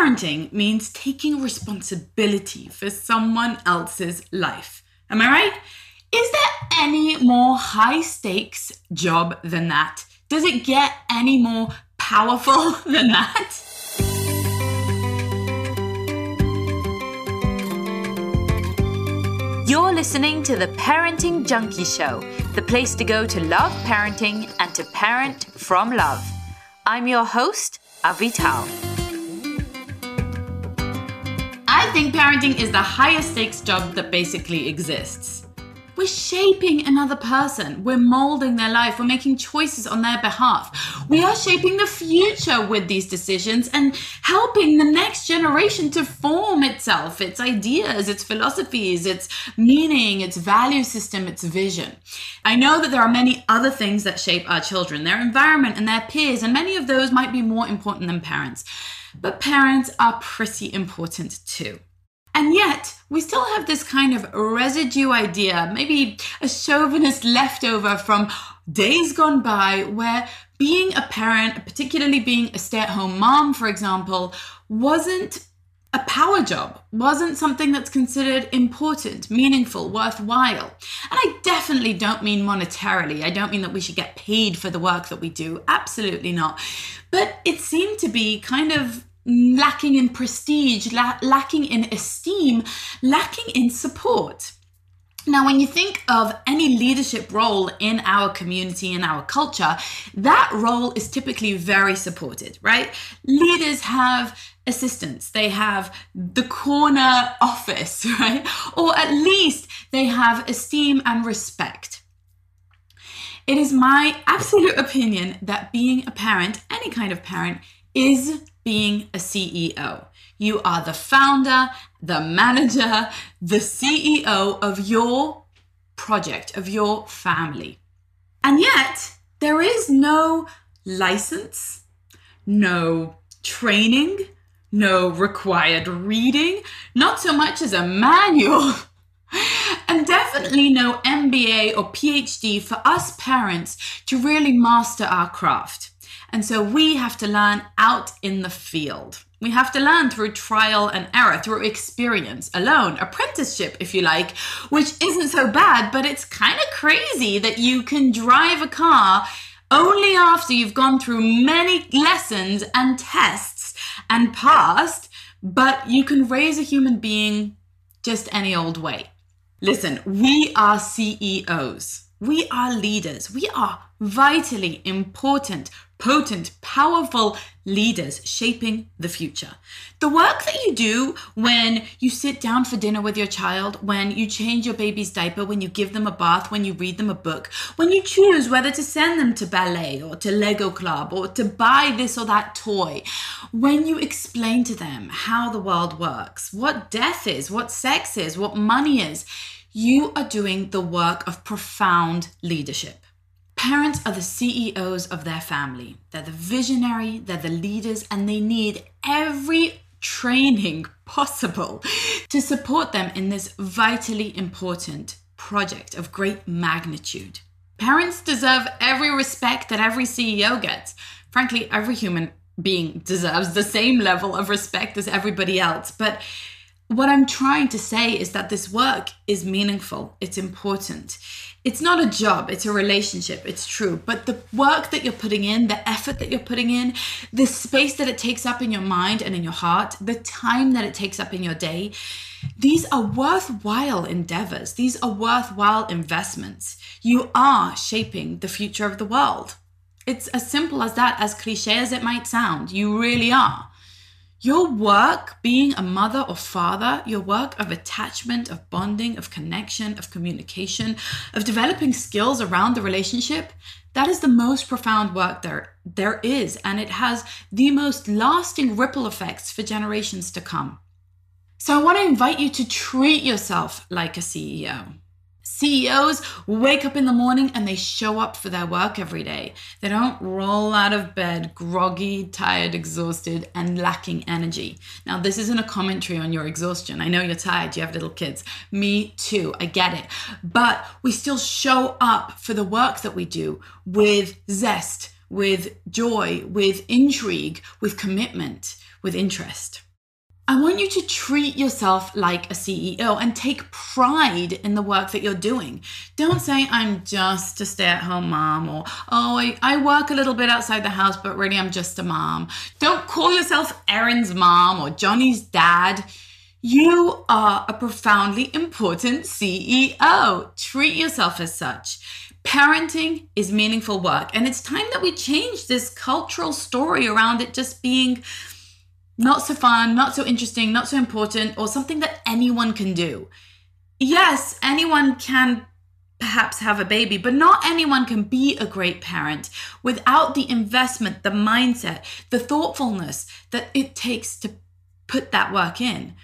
Parenting means taking responsibility for someone else's life. Am I right? Is there any more high stakes job than that? Does it get any more powerful than that? You're listening to the Parenting Junkie Show, the place to go to love parenting and to parent from love. I'm your host, Avital. Think parenting is the highest stakes job that basically exists. We're shaping another person. We're molding their life. We're making choices on their behalf. We are shaping the future with these decisions and helping the next generation to form itself, its ideas, its philosophies, its meaning, its value system, its vision. I know that there are many other things that shape our children, their environment and their peers, and many of those might be more important than parents. But parents are pretty important too. And yet, we still have this kind of residue idea, maybe a chauvinist leftover from days gone by, where being a parent, particularly being a stay at home mom, for example, wasn't a power job, wasn't something that's considered important, meaningful, worthwhile. And I definitely don't mean monetarily. I don't mean that we should get paid for the work that we do. Absolutely not. But it seemed to be kind of lacking in prestige, la- lacking in esteem, lacking in support. Now, when you think of any leadership role in our community, in our culture, that role is typically very supported, right? Leaders have assistants, they have the corner office, right? Or at least they have esteem and respect. It is my absolute opinion that being a parent, any kind of parent, is being a CEO. You are the founder, the manager, the CEO of your project, of your family. And yet, there is no license, no training, no required reading, not so much as a manual. And definitely no MBA or PhD for us parents to really master our craft. And so we have to learn out in the field. We have to learn through trial and error, through experience alone, apprenticeship, if you like, which isn't so bad, but it's kind of crazy that you can drive a car only after you've gone through many lessons and tests and passed, but you can raise a human being just any old way. Listen, we are CEOs. We are leaders. We are vitally important, potent, powerful leaders shaping the future. The work that you do when you sit down for dinner with your child, when you change your baby's diaper, when you give them a bath, when you read them a book, when you choose whether to send them to ballet or to Lego Club or to buy this or that toy, when you explain to them how the world works, what death is, what sex is, what money is, you are doing the work of profound leadership. Parents are the CEOs of their family. They're the visionary, they're the leaders, and they need every training possible to support them in this vitally important project of great magnitude. Parents deserve every respect that every CEO gets. Frankly, every human being deserves the same level of respect as everybody else. But what I'm trying to say is that this work is meaningful, it's important it's not a job, it's a relationship, it's true. But the work that you're putting in, the effort that you're putting in, the space that it takes up in your mind and in your heart, the time that it takes up in your day, these are worthwhile endeavors. These are worthwhile investments. You are shaping the future of the world. It's as simple as that, as cliche as it might sound. You really are. Your work, being a mother or father, your work of attachment, of bonding, of connection, of communication, of developing skills around the relationship, that is the most profound work there, there is. And it has the most lasting ripple effects for generations to come. So I want to invite you to treat yourself like a CEO. CEOs wake up in the morning and they show up for their work every day. They don't roll out of bed groggy, tired, exhausted, and lacking energy. Now, this isn't a commentary on your exhaustion. I know you're tired, you have little kids. Me too, I get it. But we still show up for the work that we do with zest, with joy, with intrigue, with commitment, with interest. I want you to treat yourself like a CEO and take pride in the work that you're doing. Don't say, I'm just a stay at home mom, or, oh, I, I work a little bit outside the house, but really I'm just a mom. Don't call yourself Erin's mom or Johnny's dad. You are a profoundly important CEO. Treat yourself as such. Parenting is meaningful work, and it's time that we change this cultural story around it just being not so fun, not so interesting, not so important, or something that anyone can do. Yes, anyone can perhaps have a baby, but not anyone can be a great parent without the investment, the mindset, the thoughtfulness that it takes to put that work in.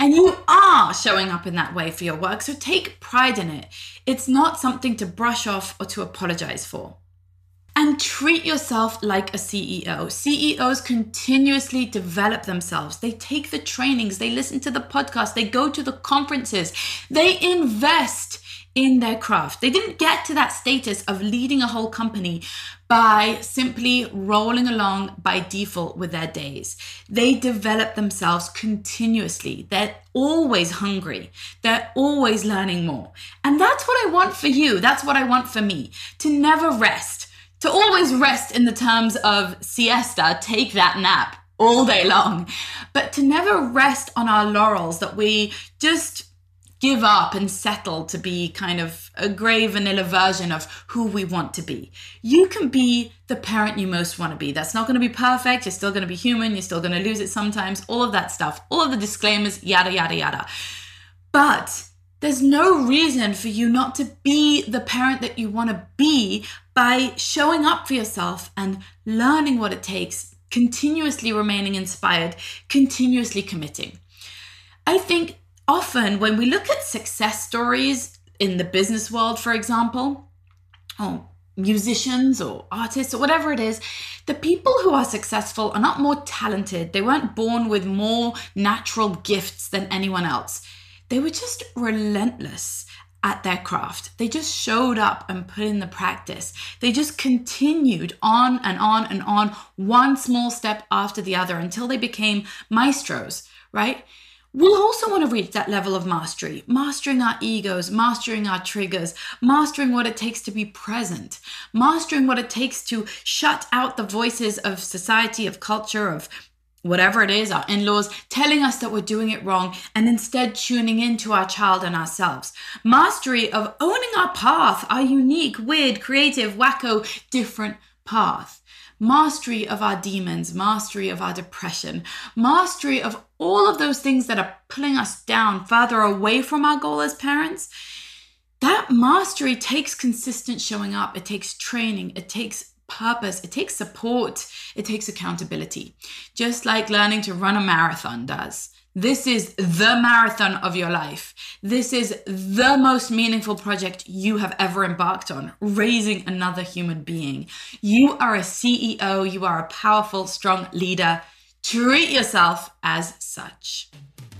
And you are showing up in that way for your work, so take pride in it. It's not something to brush off or to apologize for and treat yourself like a CEO. CEOs continuously develop themselves. They take the trainings, they listen to the podcast, they go to the conferences, they invest in their craft. They didn't get to that status of leading a whole company by simply rolling along by default with their days. They develop themselves continuously. They're always hungry. They're always learning more. And that's what I want for you. That's what I want for me to never rest to always rest in the terms of siesta, take that nap all day long, but to never rest on our laurels that we just give up and settle to be kind of a grey vanilla version of who we want to be. You can be the parent you most want to be. That's not going to be perfect. You're still going to be human. You're still going to lose it sometimes. All of that stuff, all of the disclaimers, yada, yada, yada. But there's no reason for you not to be the parent that you want to be by showing up for yourself and learning what it takes, continuously remaining inspired, continuously committing. I think often when we look at success stories in the business world, for example, or musicians or artists or whatever it is, the people who are successful are not more talented. They weren't born with more natural gifts than anyone else they were just relentless at their craft. They just showed up and put in the practice. They just continued on and on and on, one small step after the other until they became maestros, right? We'll also want to reach that level of mastery, mastering our egos, mastering our triggers, mastering what it takes to be present, mastering what it takes to shut out the voices of society, of culture, of whatever it is, our in laws, telling us that we're doing it wrong, and instead tuning into our child and ourselves. Mastery of owning our path, our unique, weird, creative, wacko, different path. Mastery of our demons, mastery of our depression, mastery of all of those things that are pulling us down further away from our goal as parents. That mastery takes consistent showing up, it takes training, it takes purpose, it takes support, it takes accountability, just like learning to run a marathon does. This is the marathon of your life. This is the most meaningful project you have ever embarked on, raising another human being. You are a CEO, you are a powerful, strong leader. Treat yourself as such.